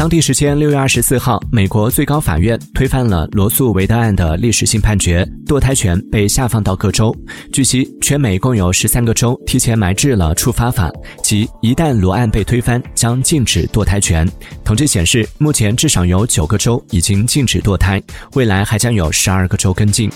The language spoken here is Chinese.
当地时间六月二十四号，美国最高法院推翻了罗素韦德案的历史性判决，堕胎权被下放到各州。据悉，全美共有十三个州提前埋置了触发法，即一旦罗案被推翻，将禁止堕胎权。统计显示，目前至少有九个州已经禁止堕胎，未来还将有十二个州跟进。